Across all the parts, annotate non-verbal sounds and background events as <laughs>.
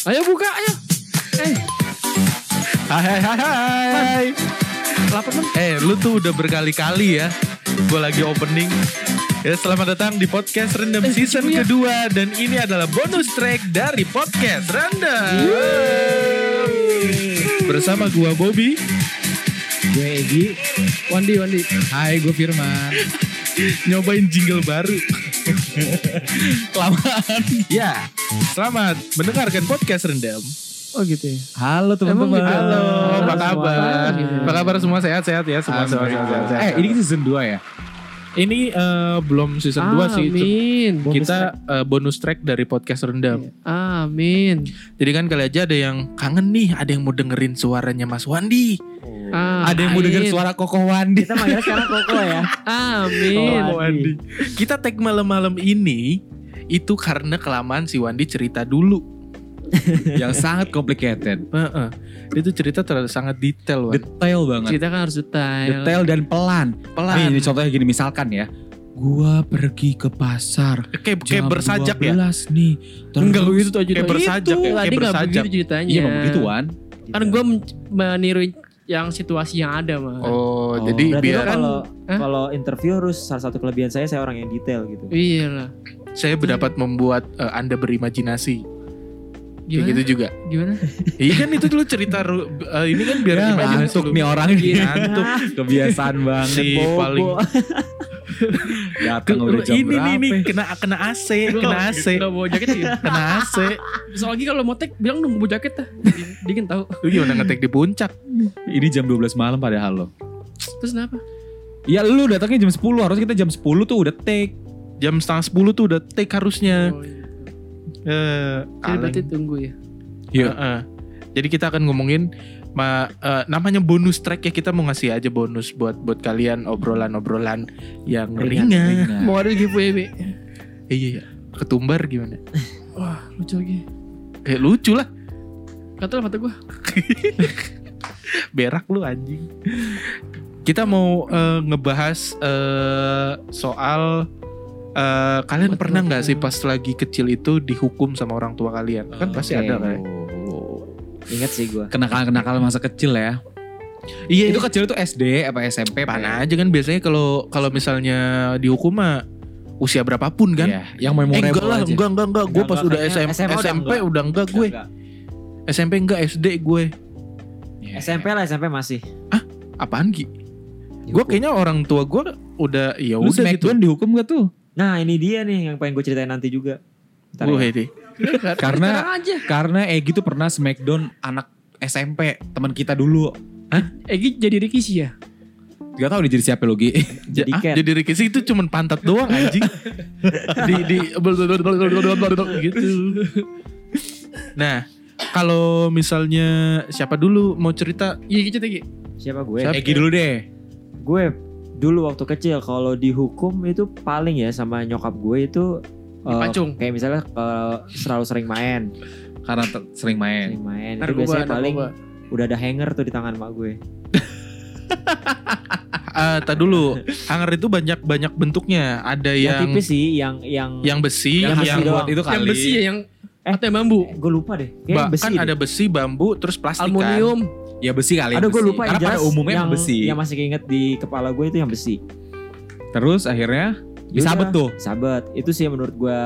Ayo buka, ayo. Eh, Hai hai hai hai. lapar man. Eh lu tuh udah berkali-kali ya. Gue lagi opening. Ya selamat datang di podcast Random Eh, season iya. kedua dan ini adalah bonus track dari podcast Random. Bersama gua Bobby. Gue Egi. Wandi, Wandi. Hai, gue Firman. <laughs> nyobain jingle baru. Kelamaan. Ya, selamat mendengarkan podcast Rendam. Oh gitu ya. Halo teman-teman. gitu? Halo, apa kabar? semua. Apa kabar semua sehat-sehat ya? Semua sehat, sehat, sehat, sehat. Eh, ini season 2 ya? Ini eh, belum season 2 sih. Amin. Kita eh, bonus track dari podcast Rendam. Amin. Jadi kan kali aja ada yang kangen nih, ada yang mau dengerin suaranya Mas Wandi. Amin. Ada yang mau denger suara Kokoh Wandi. Kita manggilnya sekarang Koko ya. <laughs> Amin. Oh, Wandi. Kita tag malam-malam ini itu karena kelamaan si Wandi cerita dulu. yang sangat complicated. Heeh. Dia tuh cerita terlalu sangat detail, Wan. Detail banget. Kita kan harus detail. Detail dan pelan. Pelan. Nih, ini contohnya gini misalkan ya. Gua pergi ke pasar. Kayak kayak jam bersajak ya. 12 nih. Terus Enggak begitu tuh Kayak ceritanya. bersajak ya, Tadi kayak bersajak. begitu ceritanya. Iya, begitu Wan. Kan gue meniru yang situasi yang ada mah. Oh, Oh, jadi biar tuh kalau Hah? kalau interview harus salah satu kelebihan saya saya orang yang detail gitu. Iya lah. saya dapat membuat eh, Anda berimajinasi. Kayak Gimana? gitu juga. Gimana? <laughs> Iya kan itu dulu cerita eh, ini kan biar Ya, imajinasi nih orang ini. Iya, ngantuk. <laughs> Kebiasaan banget. Si Bobo. paling <laughs> <laughs> Datang udah jam ini nih nih berapa? kena kena AC, <laughs> kena AC, nggak bawa jaket ya. <laughs> kena AC. Soalnya kalau mau tag bilang dong bawa jaket dah. Di- Dingin tahu. Lu gimana ngetek di puncak? Ini jam 12 malam padahal loh. Terus kenapa? Ya lu datangnya jam 10 harus kita jam 10 tuh udah take. Jam setengah sepuluh tuh udah take harusnya. Oh, iya. Eh, Jadi berarti tunggu ya. Iya. Heeh. Jadi kita akan ngomongin ma, eh, namanya bonus track ya kita mau ngasih aja bonus buat buat kalian obrolan-obrolan yang Ringan, ringan. Mau ada giveaway. Eh, Iya, iya. Ketumbar gimana? <laughs> Wah, lucu lagi. Kayak lucu lah. Kata mata gue. <laughs> Berak lu anjing. Kita mau eh, ngebahas eh, soal eh, kalian Betul, pernah nggak sih pas lagi kecil itu dihukum sama orang tua kalian? Kan pasti Oke. ada kan. Ingat sih gua. Kenakalan-kenakalan masa kecil ya. Iya, Itu kecil itu SD apa SMP? Mana aja kan biasanya kalau kalau misalnya dihukum mah usia berapapun kan? Iya, yang Eh memorable enggak lah, aja. enggak enggak enggak. Gue pas udah SM, SMA udah SMP enggak. udah enggak gue. Enggak. SMP enggak SD gue. Iya. SMP lah SMP masih. Apaan Ki? Gue kayaknya orang tua gue udah ya udah gitu. Dihukum gak tuh? Nah ini dia nih yang pengen gue ceritain nanti juga. Ntar Gue ya. ini. Karena aja. karena Egi tuh pernah Smackdown anak SMP teman kita dulu. Egi jadi Ricky sih ya. Gak tau dia jadi siapa logi. Jadi Ah, jadi Ricky sih itu cuman pantat doang anjing. di di gitu. Nah, kalau misalnya siapa dulu mau cerita? Iya gitu Egi. Siapa gue? Siapa? Egi dulu deh. Gue dulu waktu kecil kalau dihukum itu paling ya sama nyokap gue itu eh, Dipacung. kayak misalnya eh, selalu sering main, Karena sering main. sering main. itu Narkoba, biasanya paling narkoba. udah ada hanger tuh di tangan mak gue. <laughs> Ah, tak dulu. Hanger itu banyak banyak bentuknya. Ada Yang yang tipis sih, yang yang yang besi, Yang yang, besi yang doang. buat itu kali. Yang besi ya, yang Eh, atau yang bambu. gue lupa deh. Kayak ba- besi kan deh. ada besi, bambu, terus plastik kan. Aluminium. Ya besi kali. Aduh gue lupa Karena pada umumnya yang, besi. yang masih keinget di kepala gue itu yang besi. Terus akhirnya disabet tuh. Sabet. Itu sih menurut gue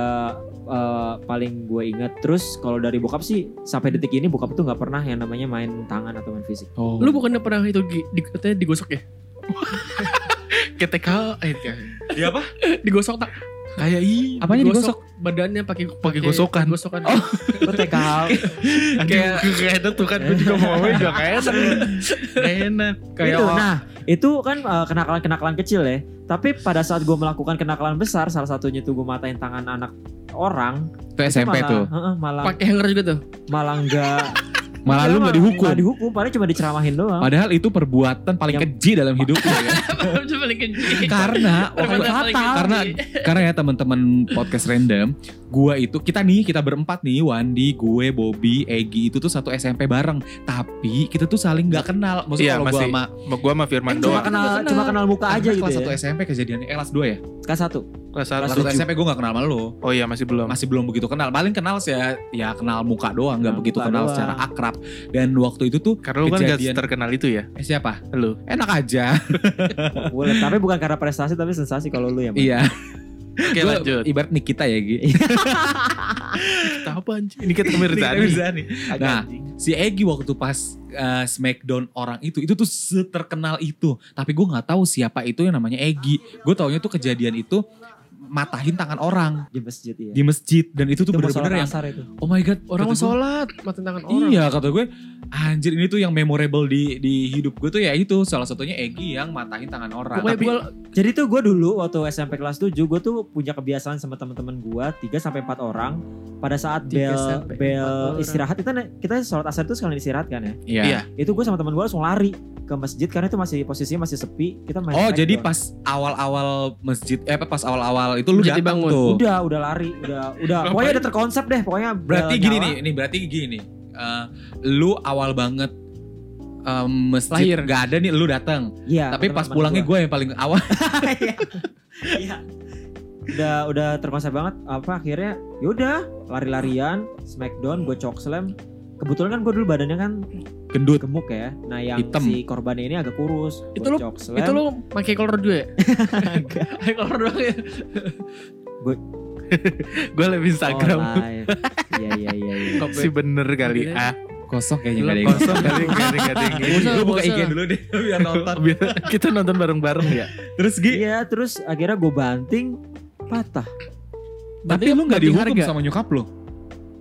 eh, paling gue inget. Terus kalau dari bokap sih sampai detik ini bokap tuh nggak pernah yang namanya main tangan atau main fisik. Oh. Lu bukannya pernah itu di, katanya digosok ya? <laughs> Ketika eh Dia apa? Digosok tak? Kayak ih Apanya digosok? Badannya pakai Pakai gosokan. Gosokan. Oh. Lo TK <laughs> kayak kayak enak tuh kan gue juga mau ngomongin gak kayak enak. Kayak itu. Nah itu kan eh, kenakalan-kenakalan kecil ya. Tapi pada saat gue melakukan kenakalan besar, salah satunya tuh gue matain tangan anak orang. Itu SMP malah, tuh. heeh, malah Pakai hanger juga tuh. malah enggak <laughs> Malah lu gak dihukum. Nggak dihukum, paling cuma diceramahin doang. Padahal itu perbuatan paling Yang- keji dalam hidupnya ya. <laughs> Cuma paling kecil. karena <laughs> waktu paling karena keji. karena ya teman-teman podcast random, gua itu kita nih kita berempat nih Wandi, gue, Bobby, Egi itu tuh satu SMP bareng. Tapi kita tuh saling nggak kenal. Maksudnya Iya, kalau gua masih sama Sama gua sama Firman Eh, Cuma doang. kenal, kenal. cuma kenal muka aja gitu kelas ya. 1 SMP kejadiannya. Eh kelas 2 ya? Kelas satu. Kelas Kelas satu. 1 SMP gue gak kenal sama lo. Oh iya masih belum. Masih belum begitu kenal. Paling kenal sih ya, ya kenal muka doang. Gak begitu kenal doang. secara akrab. Dan waktu itu tuh Karena lu kan gak terkenal itu ya. Eh siapa? Lu. Enak aja. <laughs> Boleh, tapi bukan karena prestasi tapi sensasi kalau lu ya. Man. iya. Oke Gua lanjut. Ibarat Nikita ya Gi. <laughs> Kita apa anjing? Ini kita Mirzani. Nah, anjing. si Egi waktu pas uh, Smackdown orang itu itu tuh seterkenal itu tapi gue nggak tahu siapa itu yang namanya Egi gue taunya tuh kejadian itu matahin tangan orang Di masjid ya. di masjid dan itu tuh bener-bener yang kasar itu. oh my god Orang mau sholat, mati tangan orang. iya kata gue anjir ini tuh yang memorable di di hidup gue tuh ya itu salah satunya Egi yang matahin tangan orang Pokoknya tapi gua Jadi tuh gue dulu waktu SMP kelas 7 gue tuh punya kebiasaan sama teman-teman gue 3 sampai 4 orang pada saat bel bel empat istirahat kita kita sholat asar itu sekalian istirahat kan ya. iya Iya. Itu gue sama teman gue langsung lari ke masjid karena itu masih posisinya masih sepi. Kita main oh jadi pas awal-awal masjid eh apa pas awal-awal itu lu Masjid datang dibangun. tuh udah udah lari udah udah pokoknya udah terkonsep deh pokoknya Berarti gini nih, ini berarti gini nih. Eh, lu awal banget em, masjid Lahir. gak ada nih lu datang. Iya. Tapi pas pulangnya gua. gue yang paling awal. <laughs> Iya. Iya. udah udah terkonsep banget apa akhirnya yaudah lari-larian smackdown gue chok slam kebetulan kan gue dulu badannya kan Gendut. gemuk ya nah yang Hitam. si korbannya ini agak kurus Itu lu- slam. itu lu pakai kolor dua ya? <laughs> Pakai kolor doang ya? Gue live Instagram. oh, iya iya iya iya si bener kali. Ah, Kosong kayaknya gak ada yang kosong kali gak ada gak ada yang Lu buka gak IG dulu deh biar nonton. Biar kita nonton bareng-bareng ya. Terus Gi, iya terus akhirnya gue banting patah tapi lu gak dihukum harga. sama nyokap lu?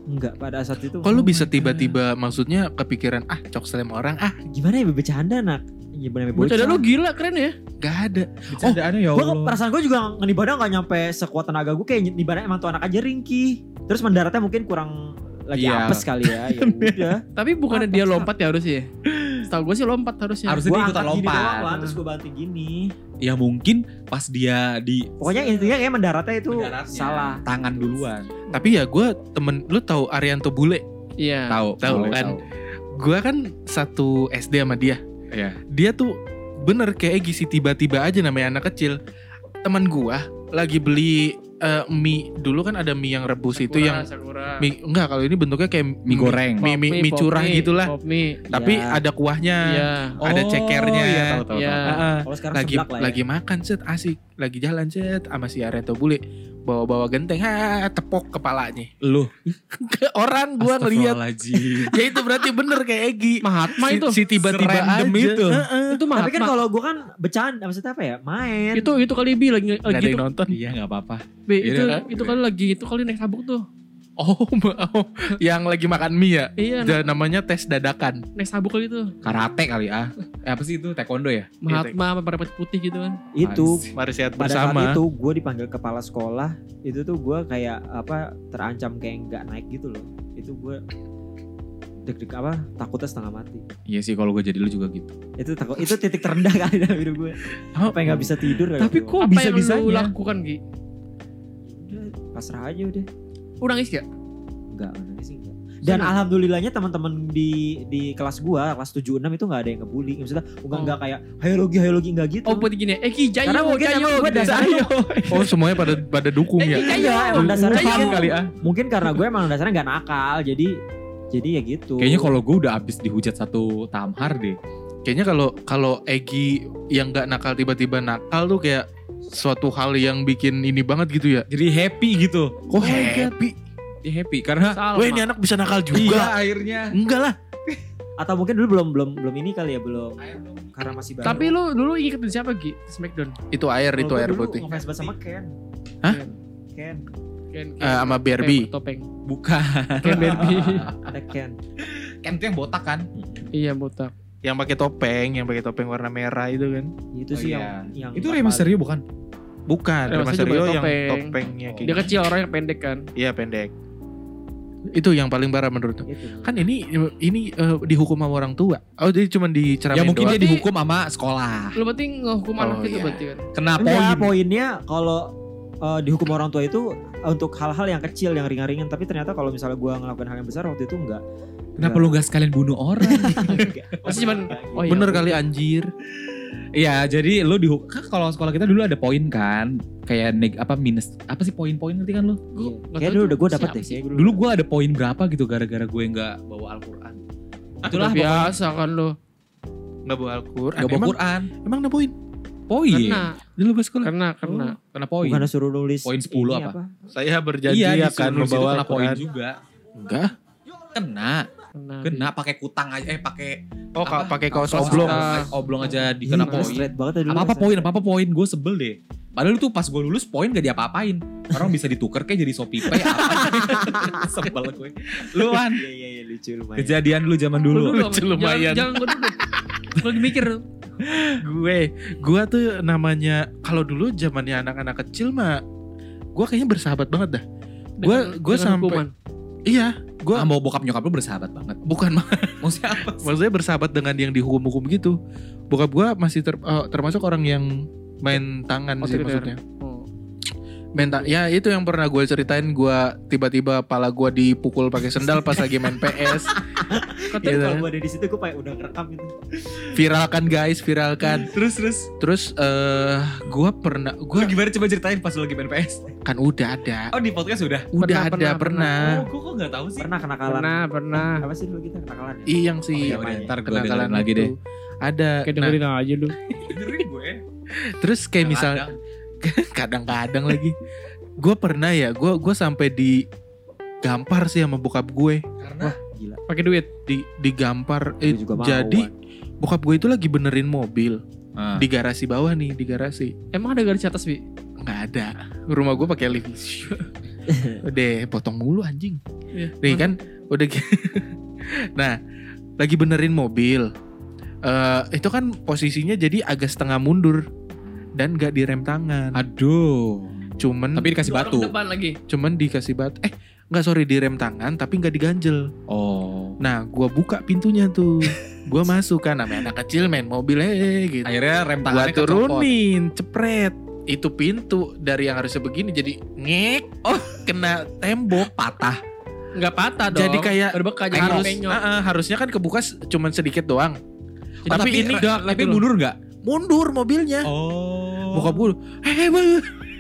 Enggak pada saat itu Kok lu Oh bisa tiba-tiba maksudnya kepikiran ah cok slam orang ah gimana ya bercanda nak gimana ya Bocah lu gila keren ya? gak ada. Bercandaannya ya Gue Allah. perasaan gue juga ngibadah gak nyampe sekuat tenaga gue kayak ngibadah emang tuh anak aja ringkih. Terus mendaratnya mungkin kurang lagi Iya. apes kali ya. Ya <laughs> udah. Tapi bukannya dia lompat ya harusnya ya? <laughs> Setahu gue sih lompat harusnya. Harusnya Gue dia ikutan angkat gini lompat. doang lah, terus gue banting gini. Ya mungkin pas dia di Pokoknya intinya kayak mendaratnya itu mendaratnya, salah. tangan duluan. Tapi ya gue temen lu tahu Arianto Bule. Iya. Tahu, Tahu kan? Gue kan satu SD sama dia. Iya. Dia tuh bener kayak Egy sih tiba-tiba aja namanya anak kecil. Teman gua lagi beli eh, mie dulu kan ada mie yang rebus itu yang Sakura. mie enggak kalau ini bentuknya kayak Mie goreng. mie, mie, mie curah pop gitulah mie. tapi Ya. ada kuahnya Iya. ada cekernya. Iya, tahu tahu. Iya. tahu. Heeh. Kalau sekarang lagi lah ya. lagi makan set asik lagi jalan set sama si Areto Bule bawa-bawa genteng ha tepok kepalanya Lu ke orang gua ngeliat Astagfirullahaladzim. ya itu berarti bener kayak Egi Mahatma si, itu. si tiba-tiba aja itu. Heeh. Itu Mahatma. Tapi kan kalau gue kan bercanda, maksudnya apa ya? Main. itu itu kali bi lagi Nggak lagi itu. yang nonton Iya gak apa-apa. Bi, itu Iya. itu kali lagi itu kali naik sabuk tuh. Oh mau yang lagi makan mie ya Iya, Dan namanya tes dadakan naik sabuk kali itu. Karate kali ah. Eh, apa sih itu? Taekwondo ya? Mahatma pada putih gitu kan. itu mari sehat pada saat bersama itu gue dipanggil kepala sekolah itu tuh gue kayak apa terancam kayak nggak naik gitu loh itu gue deg-deg apa takutnya setengah mati Iya sih kalau gue jadi lu juga gitu. itu takut itu titik terendah kali dalam hidup gue Oh. apa yang nggak bisa tidur ya Tapi kok Apa lu bisa-bisanya? lakukan Gi? itu. udah pasrah aja udah Udah nangis gak? enggak nangis sih enggak dan alhamdulillahnya teman-teman di di kelas gua kelas 7 6 itu nggak ada yang ngebully maksudnya enggak Oh. enggak kayak hayo logi hayo logi enggak gitu Oh buat gini, Eki jayo, Karena mungkin jayo, gue gitu. dasarnya Jayo. <laughs> oh semuanya pada pada dukung Eh, ya iya, emang dasarnya Jayo. kali ah. mungkin karena gue emang dasarnya nggak nakal jadi jadi ya gitu Kayaknya kalau gue udah abis dihujat satu tamhar deh. kayaknya kalau kalau Egi yang nggak nakal tiba-tiba nakal tuh kayak suatu hal yang bikin ini banget gitu ya Jadi happy gitu. kok Oh my God. happy Dia happy karena Salma. Wah ini anak bisa nakal iya juga akhirnya. enggak lah atau mungkin dulu belum belum belum ini kali ya belum karena masih baru Tapi lu dulu ngikutin siapa Gi? Smackdown. itu air Kalau itu air putih ngefans sama Ken Hah? Ken Ken, Ken. Eh, sama Barbie. Topeng. Bukan. Ken Barbie. ada Ken Kan itu yang botak kan? iya botak. Yang pakai topeng yang pakai topeng warna merah itu kan itu Oh, sih iya. yang yang Itu Rey Mysterio bukan? bukan Rey Rey Mysterio Mysterio pakai yang topeng. topengnya kayak Dia gitu. kecil orangnya pendek kan. iya pendek itu yang paling parah menurut itu kan ini ini eh, dihukum sama orang tua oh jadi cuma Ya diceramain mungkin doang. dia dihukum sama sekolah. Lu berarti ngehukum Oh, anak itu iya. berarti kan. Kena Enggak, poin. poinnya kalau eh, dihukum orang tua itu untuk hal-hal yang kecil yang ringan-ringan tapi ternyata kalau misalnya gue ngelakuin hal yang besar waktu itu enggak Kenapa lu gak sekalian bunuh orang? <laughs> Pasti cuman oh iya. Bener kali anjir. Iya, jadi lu di kan kalau sekolah kita dulu ada poin kan, kayak neg apa minus apa sih poin-poin ngerti kan lu? Iya. nggak Kayak dulu udah gue dapet deh Dulu gua ada poin berapa gitu gara-gara gue nggak bawa Al-Qur'an. Itulah Udah biasa kan lo. Nggak bawa Al-Quran. Gak bawa Quran. emang ada poin? Poin. Kena, Dulu pas sekolah. kena, kena. Kena poin. bukan suruh nulis Poin 10 ini apa? Saya berjanji Iya, akan membawa poin Al-Quran. juga. Enggak. Kena, Kena. kena pakai kutang aja eh pakai Oh, Apa? pakai kaos oblong. oblong. Oblong aja Iya, dikena poin. banget ya dulu Apa-apa rasanya. poin, apa-apa poin, gue sebel deh. Padahal tuh pas gue lulus poin gak diapa-apain. Orang bisa ditukar kayak jadi Shopee Pay apa. <laughs> sebel gue. Lu kan Iya iya iya lucu lumayan. kejadian lu zaman Lu dulu. Lucu lumayan. Jangan, jangan gue dulu. Gue mikir. gue, gue tuh namanya kalau dulu zamannya anak-anak kecil mah, gue kayaknya bersahabat banget dah. Gua dengan sampai- hukuman. Iya, gue Ah, mau bokap nyokap lu bersahabat banget. bukan Maksudnya apa sih? maksudnya bersahabat dengan yang dihukum-hukum gitu. Bokap gue masih ter- eh, termasuk orang yang main tangan sih Otoriter. maksudnya. Ta- ya itu yang pernah gue ceritain gue tiba-tiba pala gue dipukul pakai sendal pas lagi main PS. Tapi <laughs> Gitu. kalau gue ada di situ gue kayak udah ngerekam gitu. Viralkan guys, viralkan. Terus terus. Terus eh gue pernah Gue gimana coba ceritain pas lagi main PS? kan udah ada. Oh di podcast udah. Udah Pernah, ada pernah, pernah. Oh, gue kok gak tahu sih. Pernah kenakalan. Pernah, pernah. Apa sih dulu kita kenakalan? ya? Iya yang si Oh, iya, udah, ntar gue kenakalan lagi deh. Ada. Kayak Nah, dengerin aja lu. <laughs> Dengerin gue. terus kayak misal Kadang. <laughs> kadang-kadang lagi gue pernah ya gue gue sampai di gampar sih sama bokap gue Karena Gila. Pakai duit. di digampar eh, juga mau. jadi bokap gue itu lagi benerin mobil Ah. di garasi bawah nih di garasi Emang ada garis atas, Bi? nggak ada rumah gue pakai lift <laughs> udah potong mulu anjing Iya. nih kan udah <laughs> nah lagi benerin mobil Eh itu kan posisinya jadi agak setengah mundur dan gak direm tangan Aduh. cuman Tapi dikasih batu. depan lagi. cuman dikasih batu eh nggak sorry direm tangan tapi nggak diganjel Oh. nah gua buka pintunya tuh gua masuk kan namanya anak kecil main mobil eh gitu Akhirnya rem gua tangannya kecopot. turunin cepret itu pintu dari yang harusnya begini jadi ngek oh kena tembok Patah. Enggak patah dong. Jadi kayak berbekas jadi harus ah, ah, harusnya kan kebuka cuman sedikit doang Oh, tapi ini re- tapi mundur nggak? Mundur mobilnya Oh. bokap gue hei bang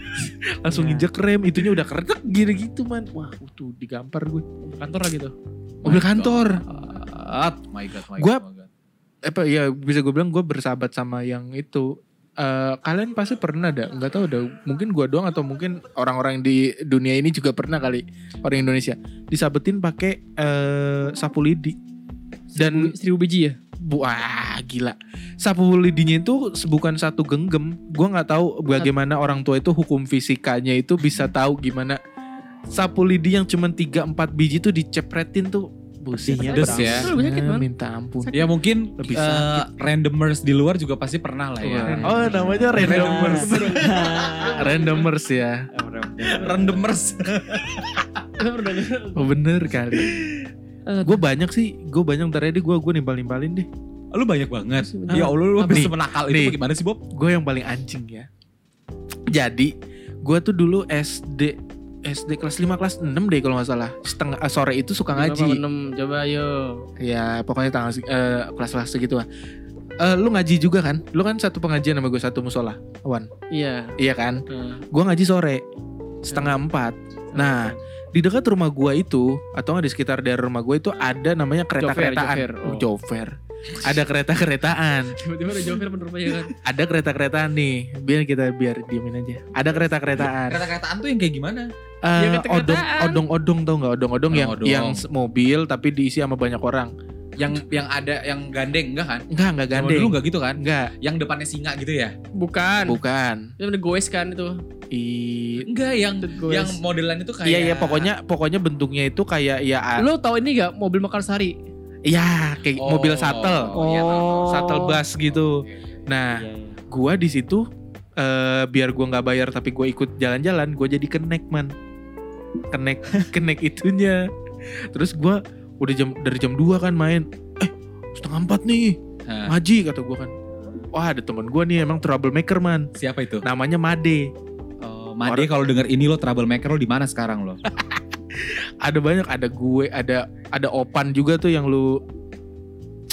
<laughs> langsung Ya. injek rem itunya udah keretek gini gitu man wah tuh digampar gue kantor lagi tuh. mobil kantor God. My God, my God, my God. apa ya bisa gue bilang gue bersahabat sama yang itu Eh, kalian pasti pernah ada nggak tahu dah mungkin gue doang atau mungkin orang-orang di dunia ini juga pernah kali orang Indonesia disabetin pakai eh, sapu lidi dan Seribu- seribu biji ya. wah gila. Sapu lidinya itu bukan satu genggam. Gue nggak tahu bagaimana orang tua itu hukum fisikanya itu bisa tahu gimana. Sapu lidi yang cuma 3-4 biji tuh dicepretin tuh. Buset Pedihnya Pedes ya. Sakit, minta ampun. Ya mungkin Lebih eh, sakit. randomers di luar juga pasti pernah lah ya. oh namanya randomers. <laughs> Randomers ya. Randomers. oh bener kali gue banyak sih gue banyak ntar deh gue gue nimbal nimbalin deh Lu banyak banget. Sebentar. Ya Allah lu Nih, bisa menakal itu nih. bagaimana sih Bob? gue yang paling anjing ya. Jadi gue tuh dulu SD SD kelas 5 kelas 6 deh kalau nggak salah. Setengah eh, sore itu suka ngaji. Enam, coba ayo. ya pokoknya tanggal eh, kelas-kelas segitu lah. Eh, lu ngaji juga kan? Lu kan satu pengajian sama gue satu musola Wan? Iya. iya kan? Nah, gue ngaji sore setengah empat. Nah di dekat rumah gue itu atau nggak di sekitar daerah rumah gue itu ada namanya kereta keretaan Jover, Jover. Oh. Jover. ada kereta keretaan <laughs> Tiba-tiba ada Jover bener ya kan. ada kereta keretaan nih biar kita biar diemin aja ada kereta keretaan Kereta-keretaan tuh yang kayak gimana? Ya, kereta-keretaan. odong odong odong tau nggak odong odong yang Odong-odong. yang mobil tapi diisi sama banyak orang Yang yang ada yang gandeng enggak kan? enggak enggak gandeng dulu enggak gitu kan? enggak Yang depannya singa gitu ya? Bukan. bukan Itu udah goes kan itu. I, Enggak yang goes. yang modelan itu kayak iya iya pokoknya pokoknya bentuknya itu kayak ya a- Lu tahu ini gak mobil Mekarsari? ya kayak Oh, mobil shuttle iya, tahu. shuttle bus gitu nah gua di situ eh biar gua nggak bayar tapi gua ikut jalan-jalan gua jadi kenek man kenek kenek itunya terus gua udah jam dari jam 2 kan main eh setengah empat nih Hah. ngaji kata gua kan wah ada teman gua nih emang troublemaker man Siapa itu? namanya Made Oh. Oh, Made kalau denger ini lo troublemaker lo di mana sekarang lo? <laughs> ada banyak ada gue ada ada opan juga tuh yang lu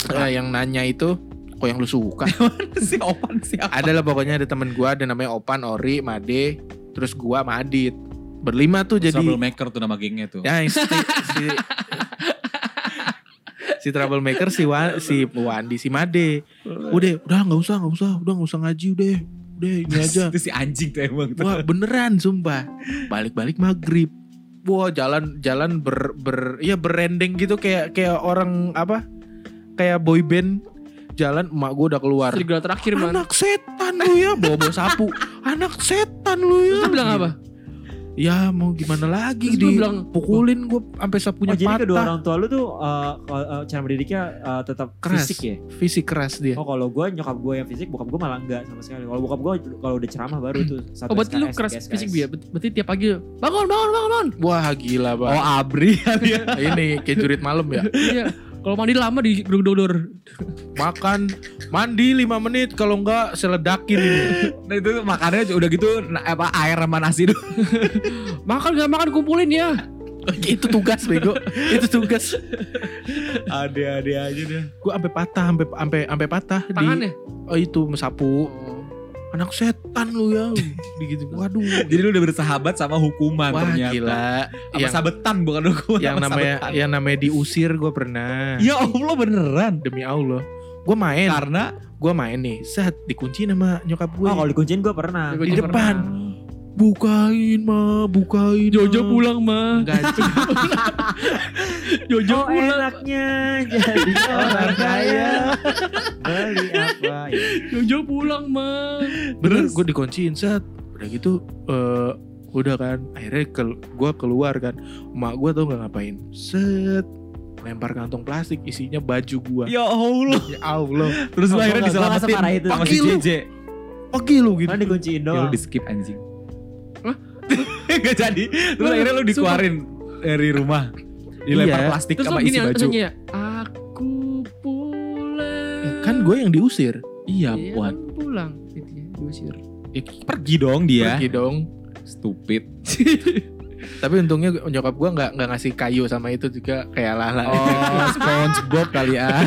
eh, yang nanya itu kok yang lu suka <laughs> si Opan siapa? ada lah pokoknya ada temen gue ada namanya opan ori made terus gua sama adit berlima tuh jadi troublemaker tuh nama gengnya tuh. ya yang si, si, <laughs> si troublemaker si Wa, si Wandi si Made. Udah udah nggak usah nggak usah. Udah nggak usah ngaji udah. Udah ini <laughs> aja. Itu si anjing tuh emang tuh. Wah beneran sumpah. Balik-balik maghrib. Wah jalan jalan ber, ber ya berendeng gitu kayak kayak orang apa? Kayak boy band. Jalan emak gue udah keluar. Serigala terakhir man. anak setan lu ya bawa bawa sapu. <laughs> Anak setan lu ya. Terus bilang apa? Ya mau gimana lagi Terus di bilang, pukulin gue sampai sapunya Oh, jadi kedua patah orang tua lu tuh uh, uh, cara mendidiknya uh, tetap keras fisik ya? fisik keras dia Oh kalau gue nyokap gue yang fisik, bokap gue malah enggak sama sekali. Kalau bokap gue kalau udah ceramah baru tuh satu Oh berarti lu keras SKS. fisik dia. Berarti tiap pagi bangun bangun bangun bangun. wah gila Oh banget Abri kali <laughs> ya. ini kayak jurit malam ya Iya. Kalau mandi lama di gedor makan mandi 5 menit kalau enggak seledakin ini Nah itu makannya udah gitu apa air sama nasi tuh. <laughs> Makan gak makan kumpulin ya. itu tugas bego itu tugas Ada-ada aja deh. gue sampai patah sampai sampai sampai patah di Tangannya. oh itu mensapu anak setan lu ya begitu waduh Jadi lu udah bersahabat sama hukuman wah ternyata. gila Sama yang sabetan bukan hukuman. yang namanya sabetan. yang namanya diusir gue pernah Ya Allah beneran. demi Allah gue main Karena gue main nih saat dikunci sama nyokap gue Oh kalau dikunciin gue pernah. Di depan bukain mah bukain Jojo Ma." pulang mah. <laughs> Enggak, Jojo Oh pulang. enaknya jadi orang kaya. <laughs> pulang mah. bener gue dikunciin saat udah gitu eh udah kan akhirnya ke, gue keluar kan emak gue tau gak ngapain set lempar kantong plastik isinya baju gue ya Allah. ya Allah Terus Oh, akhirnya diselamatin separah itu. sama si Pagi lu. JJ. oke lu gitu Karena dikunciin Ya lu doang. di skip anjing. Hah? <laughs> Gak jadi. Terus akhirnya lu dikeluarin dari rumah. Dilempar Iya. plastik Terus sama isi baju. nyanyinya. Aku pulang. Ya, kan gue yang diusir Iya, Iya, Puan. kan pulang. Gitu ya, diusir. Ya, pergi dong dia. pergi dong Stupid. <laughs> tapi untungnya nyokap gue nggak nggak ngasih kayu sama itu juga kayak lala Oh, <laughs> SpongeBob kali ya.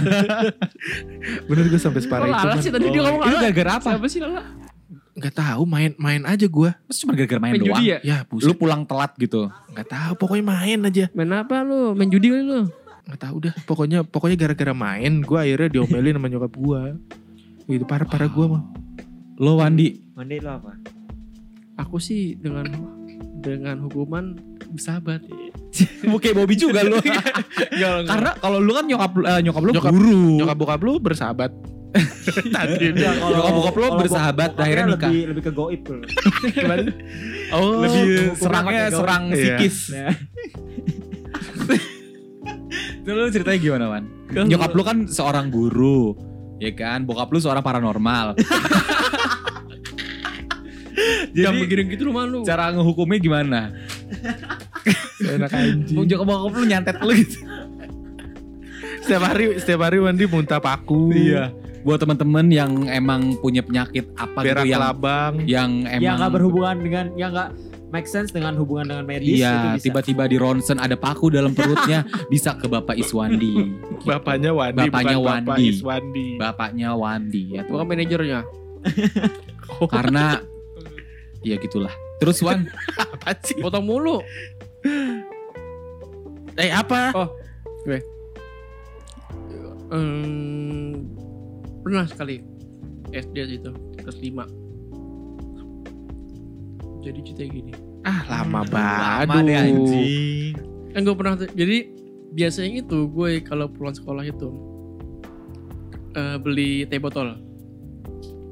<laughs> bener gue sampai separah Oh, itu Lala sih tadi dia ngomong Itu gara-gara apa? Siapa sih Lala? nggak tahu main main aja gue Terus cuma gara-gara main Main doang. judi ya? ya Lu buset pulang telat gitu. nggak tahu pokoknya main aja Main apa lu? Main judi kali lu? nggak tahu dah pokoknya pokoknya gara-gara main gue akhirnya diomelin sama nyokap gue itu parah parah gue mah Lo Wandi. Mandi lo apa? Aku sih dengan dengan hukuman bersahabat. <laughs> Mau kayak Bobby juga lu. <laughs> Karena kalau lu kan nyokap eh, nyokap lu Nyokap- guru. nyokap bokap lu bersahabat <laughs> tadi Ya, kalau Nyokap bokap lo kalau bersahabat, bokapnya akhirnya nikah. Lebih lebih ke goib tuh. oh lebih serangnya serang Iya. psikis. Nah, Itu lu ceritanya gimana, Man? Nyokap lu kan seorang guru, ya kan? Bokap lu seorang paranormal. Jam <laughs> Jadi begini gitu lu malu. cara ngehukumnya gimana? enak anjing Nyokap bokap lu nyantet lu gitu. setiap hari setiap hari Wandi muntah paku Iya. Buat teman-teman yang emang punya penyakit apa berak gitu yang labang yang emang yang nggak berhubungan dengan yang nggak make sense dengan hubungan dengan medis itu Iya, tiba-tiba di ronsen ada paku dalam perutnya <laughs> bisa ke Bapak Iswandi. <laughs> bapaknya Wandi Bapaknya bukan bapak Wandi. Iswandi Bapaknya Wandi ya tuh. Bukan manajernya. <laughs> Karena ya gitulah. Terus Wan, apa sih Potong mulu. eh apa Hmm, pernah sekali SD itu kelas 5 jadi cerita gini ah lama lama deh banget anjing. kan gue pernah jadi biasanya itu gue kalau pulang sekolah itu eh, beli teh botol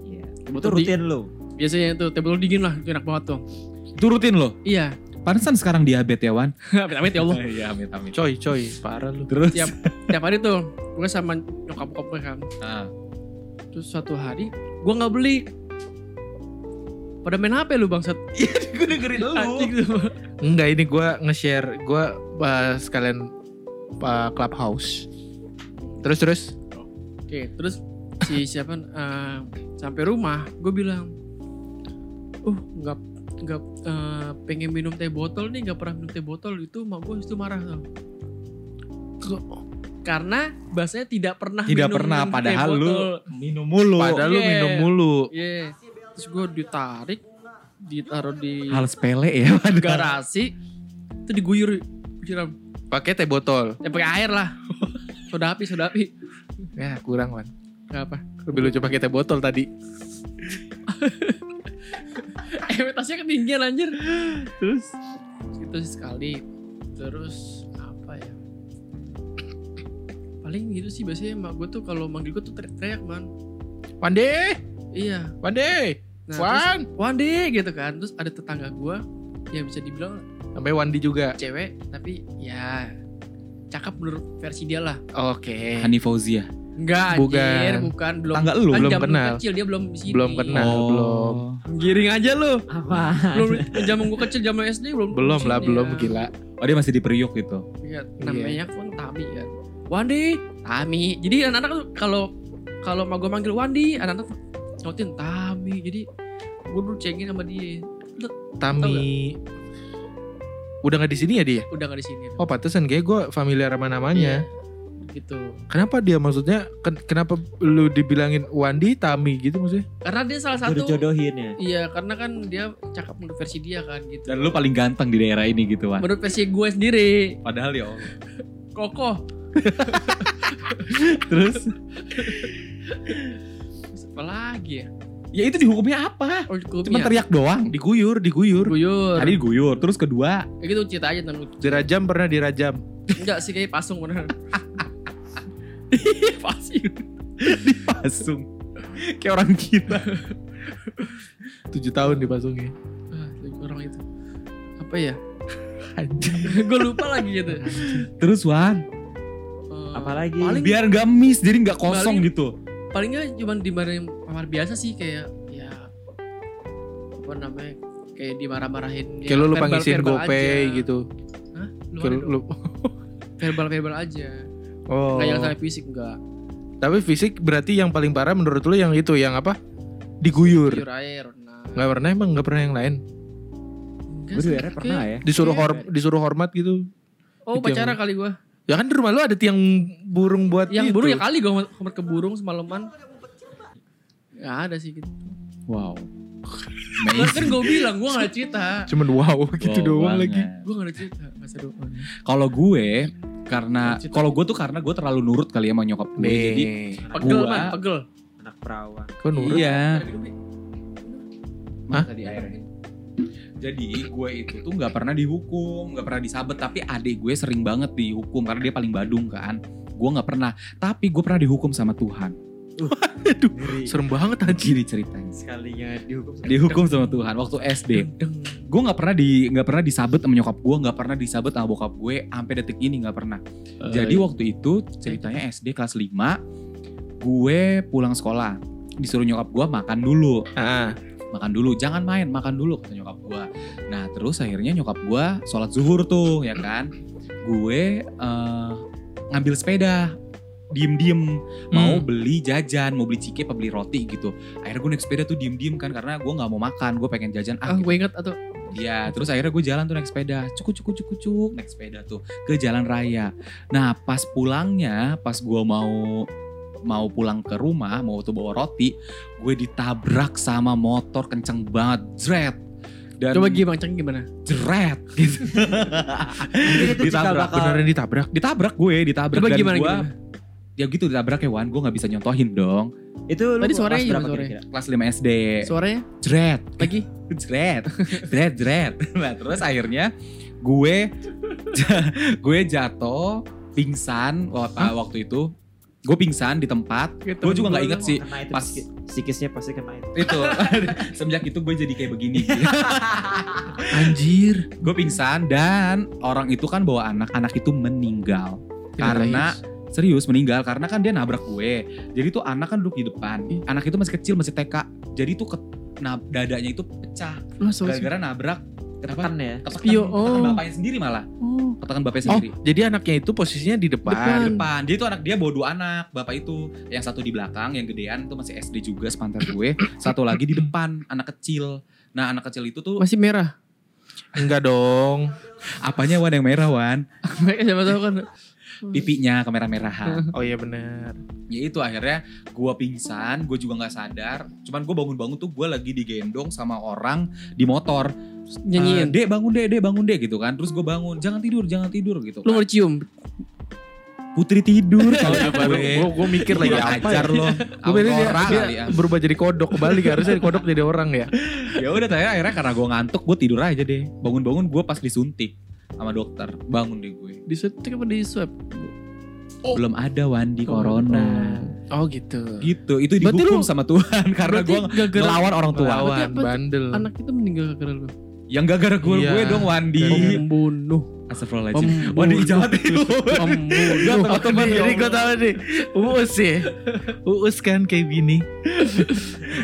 Iya. teh Itu botol di- rutin lo. biasanya itu teh botol dingin lah itu enak banget tuh Turutin lo. iya Pantesan sekarang diabetes ya Wan. <laughs> amit-amit ya Allah <laughs> Iya, amit amit. coy coy parah lu Terus tiap tiap hari tuh gue sama nyokap bokap gue kan Ah. terus suatu hari gue nggak beli pada main HP lu bangsat <laughs> gue dengerin Anjing lu. enggak ini gue nge-share gue uh, sekalian uh, clubhouse terus terus Oke, terus si siapa eh, sampai rumah, gue bilang, uh nggak nggak eh, pengen minum teh botol nih nggak pernah minum teh botol itu mak gue itu marah tuh karena bahasanya tidak pernah Tidak minum pernah, teh padahal lu botol. minum mulu. Padahal lu Iya. minum mulu. Iya. Terus gue ditarik, ditaruh di Hal sepele ya. padahal. garasi, itu diguyur, siram. Pakai teh botol. Ya pakai air lah. <laughs> soda api, soda api. Ya kurang man. Apa. Lebih lucu pakai teh botol tadi. <laughs> Eh, tasnya ketinggian anjir. Terus Itu sih sekali. Terus apa ya? Paling gitu sih biasanya emak gue tuh kalau manggil gue tuh teriak-teriak man. Wande, Iya. Wande, Nah, Wan. terus, Wandi gitu kan. Terus ada tetangga gue yang bisa dibilang Sampai Wandi juga. cewek tapi ya cakep menurut versi dia lah. Oke. Hani Fauzia. Enggak, Bukan. anjir, bukan belum. Tangga lu kan belum kenal. kecil dia belum di sini. Belum kenal. Nah, belum. Giring aja lu. Apa? Belum zaman gua kecil zaman SD belum. Belum lah, sini belum ya. gila. Oh dia masih di Priuk gitu. Iya, namanya pun Tami kan. Wandi, Tami. Jadi anak-anak kalau kalau mau gue manggil Wandi, anak-anak ngautin Tami. Jadi gue dulu cengin sama dia. Tami. Udah nggak di sini ya dia? Udah gak di sini. Oh pantesan kayak gue familiar sama namanya. Gitu. Kenapa dia maksudnya? ken- kenapa lu dibilangin Wandi Tami gitu maksudnya? Karena dia salah satu. Jodoh-jodohin ya. Iya, karena kan dia cakep menurut versi dia kan gitu. Dan lu paling ganteng di daerah ini gitu Wan. Menurut versi gue sendiri, Padahal ya Allah. kokoh. <laughs> Terus? <laughs> Terus apa lagi ya? Ya itu dihukumnya apa? Oh, Cuma teriak doang. Diguyur, diguyur. Guyur. Tadi diguyur. Terus kedua. Ya gitu cerita aja tentang Dirajam pernah dirajam. Enggak sih kayak pasung bener. <laughs> Pasti. Dipasung. Kayak orang gila. Tujuh tahun dipasungnya. Ah, orang itu. Apa ya? <laughs> Gue lupa lagi gitu. Terus Wan. Eh, Apalagi? Paling Biar gak miss. Jadi gak kosong Paling- gitu. Palingnya cuma dimarahin kamar biasa sih kayak ya apa namanya kayak dimarah-marahin Kayak lu lupa verbal- ngisiin verbal GoPay aja. gitu. Hah? Lu Kayak lu, dong. <laughs> verbal-verbal aja oh. nggak yang sampai fisik enggak Tapi fisik berarti yang paling parah menurut lu yang itu yang apa? Diguyur. Guyur air nah Nggak pernah emang nggak pernah yang lain. Enggak Gue daerah pernah ya. Disuruh Iya. hor disuruh hormat gitu. oh Itu pacara yang- kali gua Ya kan di rumah lu ada tiang burung buat yang itu. burung ya kali gua kamar ke burung semalaman Gak ada sih gitu Wow. Lah, kan gue bilang gue gak ada cerita Cuman wow gitu Wow doang banget. lagi. Gue gak ada cerita Gak seru Kalau gue karena kalau gue tuh karena gue terlalu nurut kali ya sama nyokap gue. Jadi Pegel Gua- man pegel Anak perawan. kok nurut? iya. Hah? Mana tadi airnya? Jadi gue itu tuh nggak pernah dihukum, nggak pernah disabet. Tapi adik gue sering banget dihukum karena dia paling badung kan. Gue nggak pernah. Tapi gue pernah dihukum sama Tuhan. Aduh, Ngeri. serem banget. Gini ceritanya. Sekalinya dihukum. Dihukum sama Tuhan waktu SD. Gue nggak pernah di nggak pernah disabet sama nyokap gue, nggak pernah disabet sama bokap gue. Sampai detik ini nggak pernah. Jadi waktu itu ceritanya SD kelas 5 gue pulang sekolah disuruh nyokap gue makan dulu Ah, makan dulu jangan main makan dulu kata nyokap gue nah terus akhirnya nyokap gue sholat zuhur tuh ya kan? Gue eh, ngambil sepeda diem diem mau Hmm. beli jajan mau beli cike apa beli roti gitu. Akhirnya gue naik sepeda tuh diem diem kan karena gue nggak mau makan gue pengen jajan. Ah ah gue inget atau? Iya, terus akhirnya gue jalan tuh naik sepeda, cukup cukup cukup cuk naik sepeda tuh ke jalan raya. Nah pas pulangnya, pas gue mau mau pulang ke rumah, mau tuh bawa roti, gue ditabrak sama motor kenceng banget, jret. Dan Coba gimana ceng gimana jret <laughs> gitu. ditabrak, bakal- beneran ditabrak. ditabrak gue, ditabrak Coba dan gimana gue, gimana ya gitu ditabrak ya Wan, gue nggak bisa nyontohin dong. Itu lu Tadi kelas suaranya berapa gimana kira-kira? Kelas 5 SD, Suaranya jret. lagi <laughs> jret jret jret <laughs> nah terus akhirnya gue gue jatuh pingsan waktu, waktu itu gue pingsan di tempat Gitu. gue juga nggak inget sih itu pas- psikisnya pasti kena itu. itu. <laughs> Semenjak itu gue jadi kayak begini. Anjir. gue pingsan dan orang itu kan bawa anak anak itu meninggal. Karena serius meninggal karena kan dia nabrak gue. Jadi tuh anak kan duduk di depan. Anak itu masih kecil masih TK jadi tuh ke, nah, dadanya itu pecah. Gara-gara nabrak Ketekan ya. ketekan, Spio, ketekan oh. bapaknya sendiri malah Oh ketekan bapaknya Oh, sendiri jadi anaknya itu posisinya di depan. Depan. depan. Dia itu anak dia bawa dua anak. Bapak itu yang satu di belakang, yang gedean itu masih SD juga sepantar gue. <coughs> Satu lagi di depan, anak kecil. Nah anak kecil itu tuh Masih merah. Enggak dong. apanya Wan yang merah Wan? <laughs> Siapa tahu kan. Pipinya kemerah-merahan. <laughs> Oh iya benar. ya itu akhirnya gue pingsan, gue juga nggak sadar. Cuman gue bangun-bangun tuh gue lagi digendong sama orang di motor. Eh, Nyanyiin. dek bangun dek, dek bangun dek gitu kan. Terus gue bangun, jangan tidur, jangan tidur gitu. Lu Kan. mau cium. Putri tidur kalau gue. gue gue mikir lagi apa ajar ya? lo. Gue pikir dia, dia kali ya. berubah jadi kodok kebalik harusnya kodok jadi orang ya. <laughs> ya udah tanya akhirnya karena gue ngantuk gue tidur aja deh bangun-bangun gue pas disuntik sama dokter bangun deh gue Disuntik apa di swab? belum ada Wandi corona Oh gitu. gitu itu Berarti dihukum lu- sama Tuhan <laughs> karena gue gara-gara ngelawan orang tua Lawan bandel. anak itu meninggal gara lu. yang gak gara gue Iya. gue dong Wandi Pembunuh. Astagfirullahaladzim. Wandi jahat itu Pembunuh. Oh, teman jadi gue tahu nih. Uus ya. Uus kan kayak gini.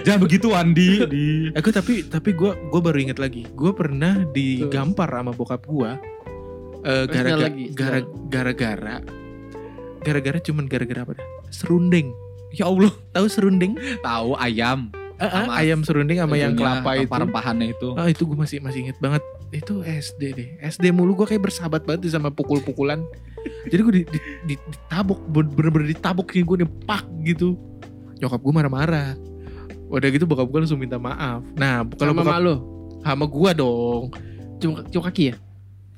jangan begitu Wandi di Aku tapi tapi gue gue baru inget lagi. Gue pernah digampar sama bokap gue. Eh, gara-gara gara- gara-gara gara-gara cuman gara-gara apa dah? Serundeng. ya Allah Tahu serundeng? tahu ayam eh, Sama ayam serundeng sama yang kelapa itu. rempah-rempahannya itu Ah itu gue masih masih inget banget. Itu SD deh. SD mulu gue kayak bersahabat banget sama pukul-pukulan. <laughs> Jadi gue di, di, di- ditabok bener-bener ditabok kayak gue pak gitu. Nyokap gue marah-marah. Udah gitu bokap gue langsung minta maaf. Nah kalau Sama bokap lu. sama gue dong. Cium, cium kaki ya?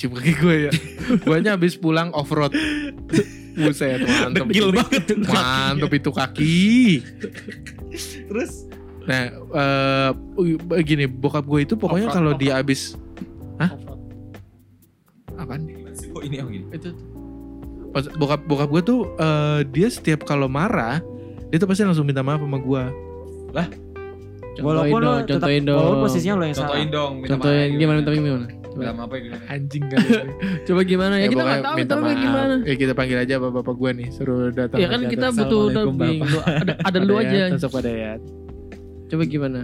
Cium kaki gue ya. Guanya habis pulang off road. Buset mantep. Degil banget tuh Mantep itu kaki. terus Nah, eh gini bokap gue itu pokoknya kalau dia habis Hah? apaan? oh ini oh gini Itu Pas bokap bokap gue tuh eh, dia setiap kalau marah dia tuh pasti langsung minta maaf sama gue. Walaupun lo dong, tetap, contohin dong. walaupun posisinya lo yang salah. contohin dong minta Contohin gimana, tapi gimana? Maaf apa gimana Anjing kan. <laughs> coba gimana ya? kita pokoknya nggak tahu tapi gimana. Ya kita panggil aja bapak-bapak gue nih suruh datang. Ya kan kita butuh dubbing. Ada ada <laughs> lu aja. ya, Masuk pada ya. Coba gimana?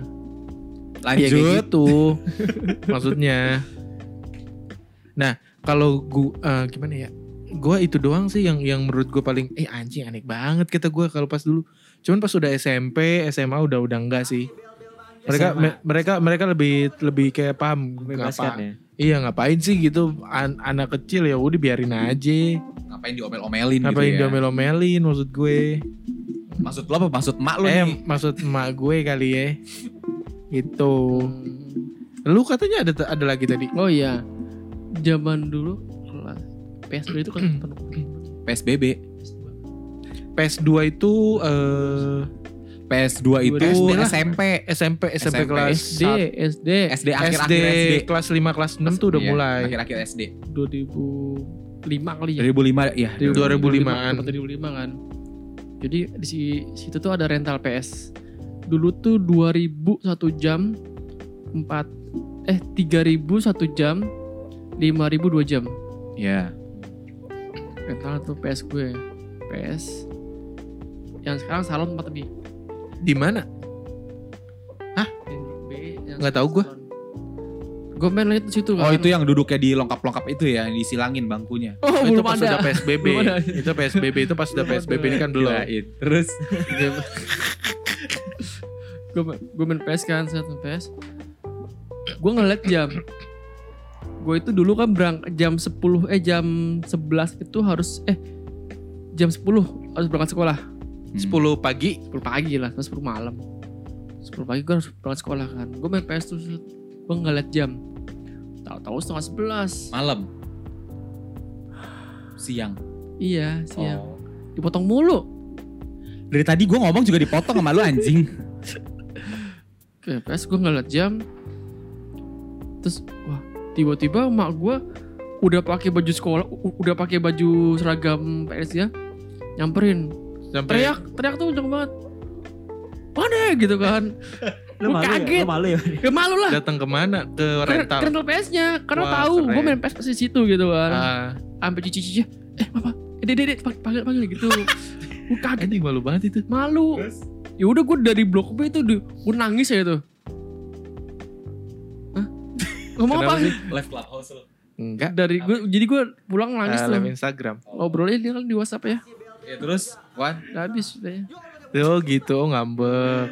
Ya kayak lanjut gitu. <laughs> Maksudnya. Nah, kalau gua gimana ya? Gua itu doang sih yang yang menurut gue paling eh anjing aneh banget kata gua kalau pas dulu. Cuman pas udah SMP, SMA udah udah enggak sih. Mereka me- mereka mereka lebih lebih kayak paham ngapa- ya. Iya ngapain sih gitu An- anak kecil ya udah biarin aja. ngapain diomel-omelin gitu Ngapain ya diomel-omelin maksud gue. maksud lo apa maksud mak lo eh nih maksud emak gue kali ya. Gitu. Lu katanya ada ada lagi tadi. Oh iya. Zaman dulu PS2 itu kan penuh. PSBB PS2 itu eh PS2 itu SD lah. SMP SMP SMP, SMP. kelas SD, SD, SD SD, akhir-akhir SD kelas 5 kelas 6 tuh udah Iya, mulai. akhir-akhir SD 2005 kali ya. 2005 ya 2005-an. 2005 kan. Jadi di si- situ tuh ada rental PS. Dulu tuh 2000 satu jam 4 eh 3000 satu jam 5000 dua jam. ya Rental tuh PS gue. PS yang sekarang salon tempat lebih. Di mana? Nggak tahu gue. Gue main di situ oh kan. itu yang duduknya di longkap-longkap itu ya disilangin bangkunya Oh, itu belum pas ada. udah PSBB. Itu PSBB itu pas udah PSBB ini kan belum. Terus gue gue main PS kan saat main PS gue ngeliat jam gue itu dulu kan berangkat jam 10 eh jam 11 itu harus eh jam 10 harus berangkat sekolah 10 pagi. 10 pagi lah 10 malam. 10 pagi gue harus berangkat sekolah kan. Gue main PS terus gue ngeliat jam. Tahu-tahu setengah 11 malam? Siang? Iya siang. Oh. dipotong mulu. Dari tadi gue ngomong juga dipotong sama lu anjing. <laughs> Ke PS gue ngeliat jam. Terus wah tiba-tiba emak gue udah pakai baju sekolah udah pakai baju seragam PS ya nyamperin sampai teriak teriak tuh kenceng banget mana gitu kan <laughs> Lu Gua malu ya? kaget. Lu malu ya? ya malu lah datang ke mana? Ke Ke- rental. ke rental PS-nya karena Wah, tahu gue main PS di situ gitu kan Ah, sampai cici-cici eh apa eh dek dek panggil panggil gitu <laughs> gue kaget anjing malu banget itu. malu ya udah gue dari blok B itu gue nangis ya itu Hah? ngomong apa sih? live clubhouse lu Enggak. dari gue jadi gue pulang nangis Ah, tuh live Instagram. ngobrolnya dia kan di WhatsApp ya ya terus Wan habis udah ya Oh gitu, oh, ngambek.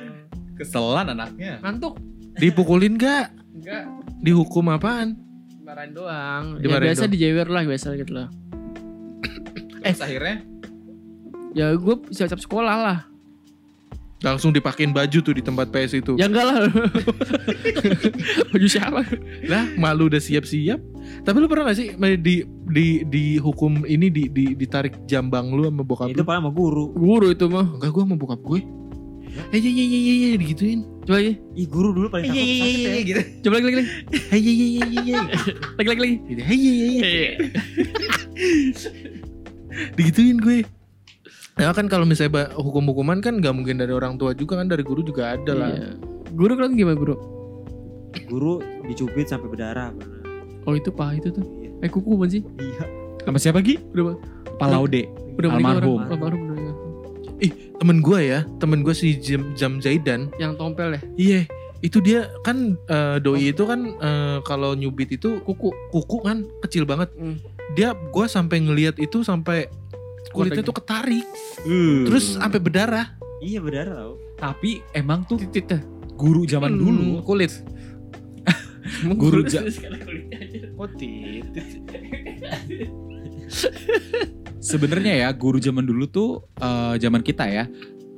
keselan anaknya ngantuk Dipukulin gak? Enggak, Dihukum apaan? dimarahin doang. Ya, Dimarahin biasa doang. dijewer lah biasa gitu lah. Terus akhirnya Ya gue siap-siap sekolah lah. Langsung dipakein baju tuh di tempat PS itu. Ya enggak lah. Baju siapa? Lah, malu udah siap-siap. Tapi lu pernah gak sih di di dihukum ini di, di ditarik jambang lu sama bokap Itu lu? paling sama guru. Guru itu mah. Enggak, gua sama bokap gue. Eh, iya iya iya iya iya digituin. Coba lagi. Ih guru dulu paling takut sakit ya. gitu. Coba lagi lagi lagi. Eh, iya iya iya iya iya. Lagi lagi lagi. Gitu. Eh, iya iya iya. Digituin gue. Ya kan kalau misalnya hukum-hukuman kan nggak mungkin dari orang tua juga kan dari guru juga ada lah. Iya. Guru kan gimana guru? Guru dicubit sampai berdarah. pernah. Oh itu paha itu tuh. Iya. Eh kuku bukan sih? Iya. Sama siapa Gi? Udah Palaude. udah Almarhum. orang. Almarhum udah meninggal. Temen gue ya, temen gue si Jam, Jam Zaidan. Yang tompel ya. Iya, itu dia kan eh, doi itu kan eh, kalau nyubit itu kuku kuku kan kecil banget. Hmm. Dia gua sampai ngelihat itu sampai kulitnya tuh ketarik, Uh. terus sampai berdarah. Iya berdarah tau. tapi emang tuh Titit dah. guru zaman Hmm, dulu kulit. <laughs> Guru ja- <laughs> aja. Oh titit. <laughs> sebenarnya ya guru zaman dulu tuh eh, zaman kita ya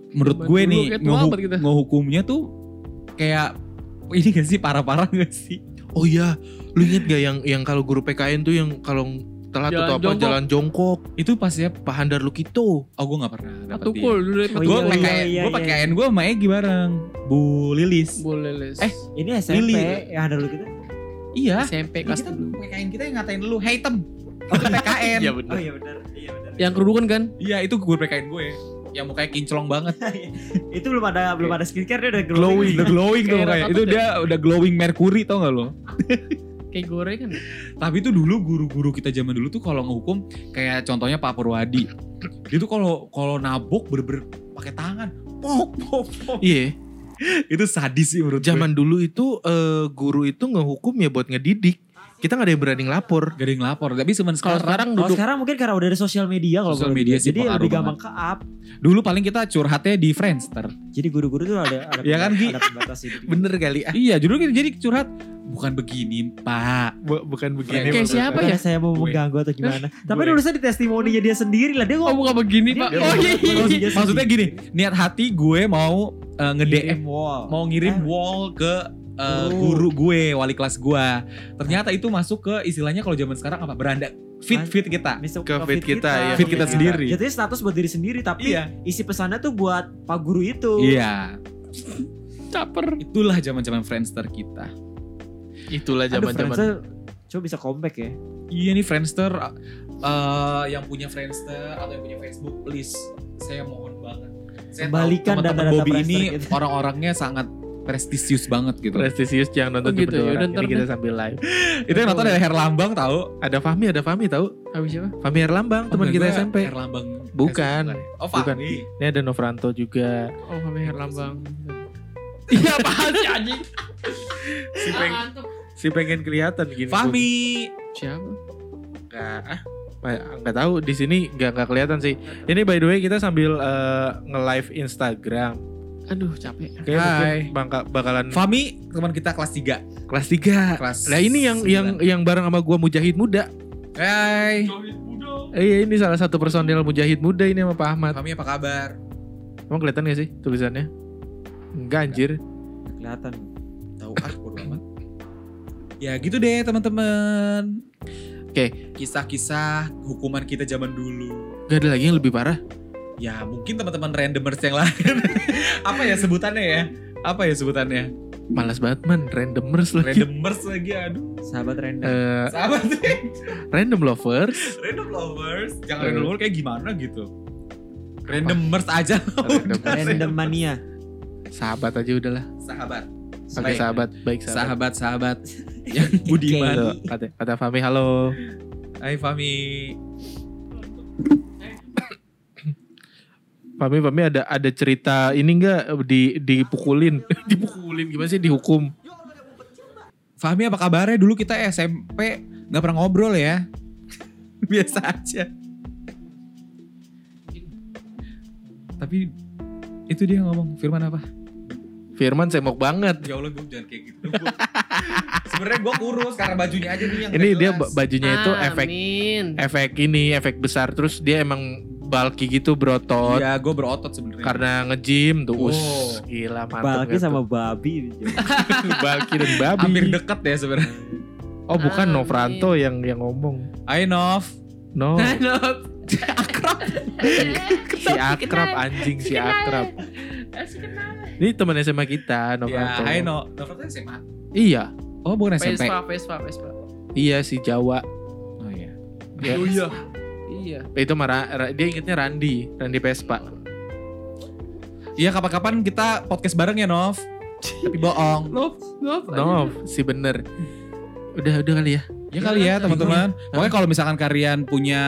menurut Zaman gue dulu nih kayak tua ngehu- banget kita. ngehukumnya tuh kayak ini gak sih parah-parah gak sih Oh iya, lu inget gak yang yang kalau guru PKN tuh yang kalau telat Jalan atau apa jongkok. jalan jongkok, itu pas ya Pak Handar Lukito. oh gue gak pernah dapet Tukul dulu Oh, gue iya, iya, gue iya, PKN gue sama Egi bareng Bu Lilis Boleh les. Eh, Ini SMP Lili. yang ada dulu kita. iya SMP Ini kelas kita. PKN kita yang ngatain dulu hey tem itu <laughs> PKN Iya Oh benar. iya benar. Iya benar. Yang kerudukan kan? iya itu guru PKN gue yang mukanya kinclong banget <laughs> itu belum ada belum ada skincare dia udah glowing glowing. udah glowing tuh Kayak mukanya itu tuh dia udah glowing mercury tau gak lo <laughs> Kayak goreng kan? Tapi itu dulu guru-guru kita zaman dulu tuh kalau ngehukum kayak contohnya Pak Purwadi. Dia tuh kalau kalau nabok bener-bener pakai tangan. Pok pok pok. Iya, Itu sadis sih menurut gue. zaman dulu itu eh, guru itu ngehukum ya buat ngedidik. Kita nggak ada yang berani ngelapor. Gak ada yang lapor. Tapi cuman Kalau sekarang, sekarang Kalau duduk sekarang mungkin karena udah ada sosial media kalau Sosial media gue. sih Jadi lebih gampang ke up. dulu paling kita curhatnya di Friendster. Jadi guru-guru tuh ada ada Iya kan, ada pembatas itu. Bener kali ah. Iya, dulu kita jadi curhat bukan begini, Pak. Bu- bukan begini. Kayak siapa Bukan ya? saya mau mengganggu atau gimana. Tapi nulisnya di testimoninya dia sendiri lah. Dia Oh ngomong bukan begini Dia- pak. dia Oh iya. Maksudnya gini, niat hati gue mau uh, nge-DM Ngirim wall. mau ngirim Eh. wall ke uh, Guru. guru gue, wali kelas gue. Ternyata itu masuk ke istilahnya kalau zaman sekarang apa? Beranda fit fit kita. Misal Ke feed kita, ya. Feed kita sendiri. Jatuhnya status buat diri sendiri tapi Iya. isi pesannya tuh buat pak guru itu. Iya. Caper. Itulah zaman-zaman Friendster kita. Itulah zaman-zaman. Friendster coba bisa comeback ya. Iya nih Friendster uh, yang punya Friendster atau yang punya Facebook please saya mohon banget. Saya Kembalikan tahu teman-teman data-data Bobby Friendster ini gitu. orang-orangnya sangat prestisius banget gitu. Prestisius jangan nonton Oh gitu, Ini kita sambil live. <laughs> Itu yang nonton ada Herlambang tahu. Ada Fahmi, ada Fahmi tahu? Habis siapa? Fahmi Herlambang, teman Oh, kita gue SMP. Herlambang. Bukan. ya? Oh, Bukan. Fahmi. Ini ada Novranto juga. Oh kami Herlambang. Iya apaan <laughs> sih anjing? Si, peng- si pengen kelihatan gini. Fahmi. Siapa? Nggak, ah, ma- nggak tahu di sini nggak nggak kelihatan sih. Ini by the way kita sambil eh, nge-live Instagram. Aduh capek. Kayak Hai. bangka, bakalan Fahmi teman kita kelas 3. kelas 3. Kelas Nah ini yang yang yang bareng sama gua Mujahid Muda. Hai. Eh, iya ini salah satu personil Mujahid Muda ini sama Pak Ahmad. Fahmi apa kabar? Emang kelihatan gak sih tulisannya? Enggak anjir. Kelihatan. Tahu ah. Ya gitu deh teman-teman. Oke. Kisah-kisah hukuman kita zaman dulu. Gak ada lagi yang lebih parah. Ya mungkin teman-teman randomers yang lain. <laughs> Apa ya sebutannya ya? Apa ya sebutannya? Malas banget man, randomers lagi. Randomers lagi aduh. Sahabat random. Eh, Sahabat random lovers. random lovers. Jangan Eh. random lovers kayak gimana gitu. Randomers aja. Random. <laughs> random mania. Sahabat aja udahlah. Sahabat. Baik. sahabat, baik sahabat. Sahabat-sahabat <laughs> yang budiman. Kata, kata Fami halo. Hai Fami. Fami, Fami ada ada cerita ini enggak di dipukulin, <laughs> dipukulin gimana sih dihukum? Fahmi apa kabarnya? Dulu kita SMP nggak pernah ngobrol ya. <laughs> Biasa aja. Tapi itu dia ngomong Firman apa? Firman semok banget. Ya Allah gue jangan kayak gitu. <laughs> Sebenarnya gue kurus karena bajunya aja nih yang Ini dia jelas. ba- bajunya itu efek Amin. efek ini, efek besar terus dia emang bulky gitu berotot. Iya, gue berotot sebenarnya. Karena nge-gym tuh, us Oh. gila mantap. Balki nggak sama tuh? babi. <laughs> Balki dan babi. hampir deket ya sebenarnya. Oh bukan Amin. Novranto yang yang ngomong. Ayo Nov. No, <laughs> Aduh. si akrab anjing si akrab. Ini teman SMA kita, Ya, Novranto. hai No. Nov itu SMA. Iya, Oh, bukan SMP. Vespa, Vespa, Vespa. iya si Jawa. Oh iya. Ya, Oh iya. Iya. Itu marah, Ra- dia ingetnya Randi, Randi Vespa. Iya, kapan-kapan kita podcast bareng ya, Nov. Tapi bohong. Love, love. Nov, si bener. Udah, udah kali ya. Ya kali ya, teman-teman. Pokoknya kalau misalkan kalian punya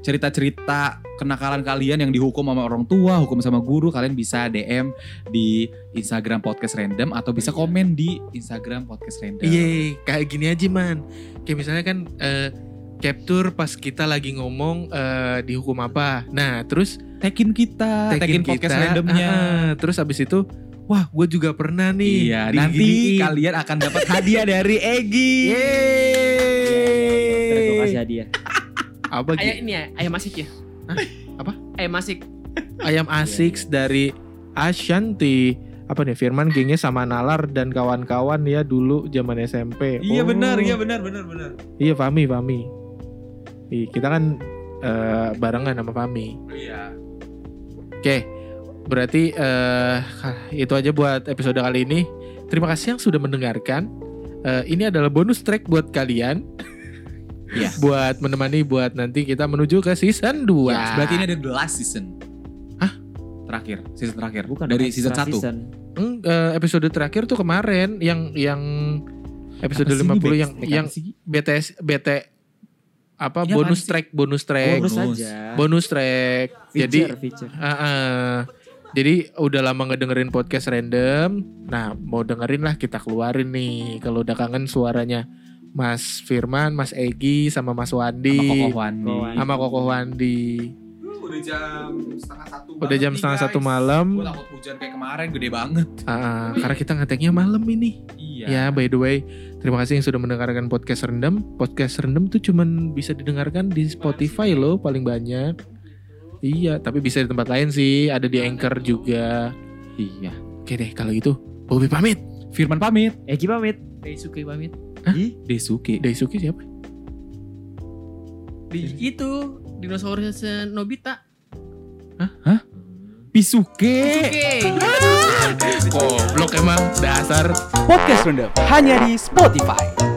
cerita-cerita kenakalan kalian yang dihukum sama orang tua, hukum sama guru, kalian bisa DM di Instagram Podcast Random atau bisa komen di Instagram Podcast Random. Iya, kayak gini aja man. Kayak misalnya kan eh, capture pas kita lagi ngomong eh, dihukum apa. Nah, terus Tagin kita, tagin, podcast randomnya. ah, terus abis itu, wah gue juga pernah nih. Iya, nanti diginiin. kalian akan dapat hadiah dari Egi. Ntar gue kasih Yeay. hadiah. Apa Ayam Gi? ini ya, ayam masik ya? Hah? Apa? Ayam masik. Ayam Asics dari Ashanti. Apa nih Firman gengnya sama Nalar dan kawan-kawan ya dulu zaman SMP. Iya Oh. benar, iya benar, benar, benar. Iya Fami, Fami. Ih, kita kan eh, barengan sama Fami. Iya. Oke, berarti eh itu aja buat episode kali ini. Terima kasih yang sudah mendengarkan. Eh, ini adalah bonus track buat kalian. <laughs> Iya. buat menemani buat nanti kita menuju ke season 2. Ya, berarti ini ada the last season. Hah? Terakhir, season terakhir. Bukan dari season 1. season. Hmm, eh, episode terakhir tuh kemarin yang yang episode 50 yang yang BTS BT apa Iya, bonus apaan sih? track bonus track Bonus bonus. aja. bonus track. Jadi Feature, feature. Ah, ah. Jadi udah lama ngedengerin podcast random. Nah, mau dengerin lah kita keluarin nih. Kalau udah kangen suaranya Mas Firman, Mas Egi, sama Mas Sama Wandi, Kokoh Wandi. Kokoh sama Kokoh Wandi. Udah jam setengah satu Udah jam setengah satu malam. Gue takut hujan kayak kemarin gede banget. Ah, ah, karena kita ngeteknya malam ini. Iya. Ya, by the way, terima kasih yang sudah mendengarkan podcast rendam. Podcast rendam tuh cuman bisa didengarkan di Spotify loh paling banyak. Iya, tapi bisa di tempat lain sih. Ada di Anchor juga. Iya. Oke deh, kalau gitu, Bobby pamit. Firman pamit. Eki pamit. Daisuke pamit. Ih, Desuke. Daisuke siapa? Di itu dinosaurus Nobita. Pisuke. Oke. Goblok emang dasar. Podcast Random hanya di Spotify.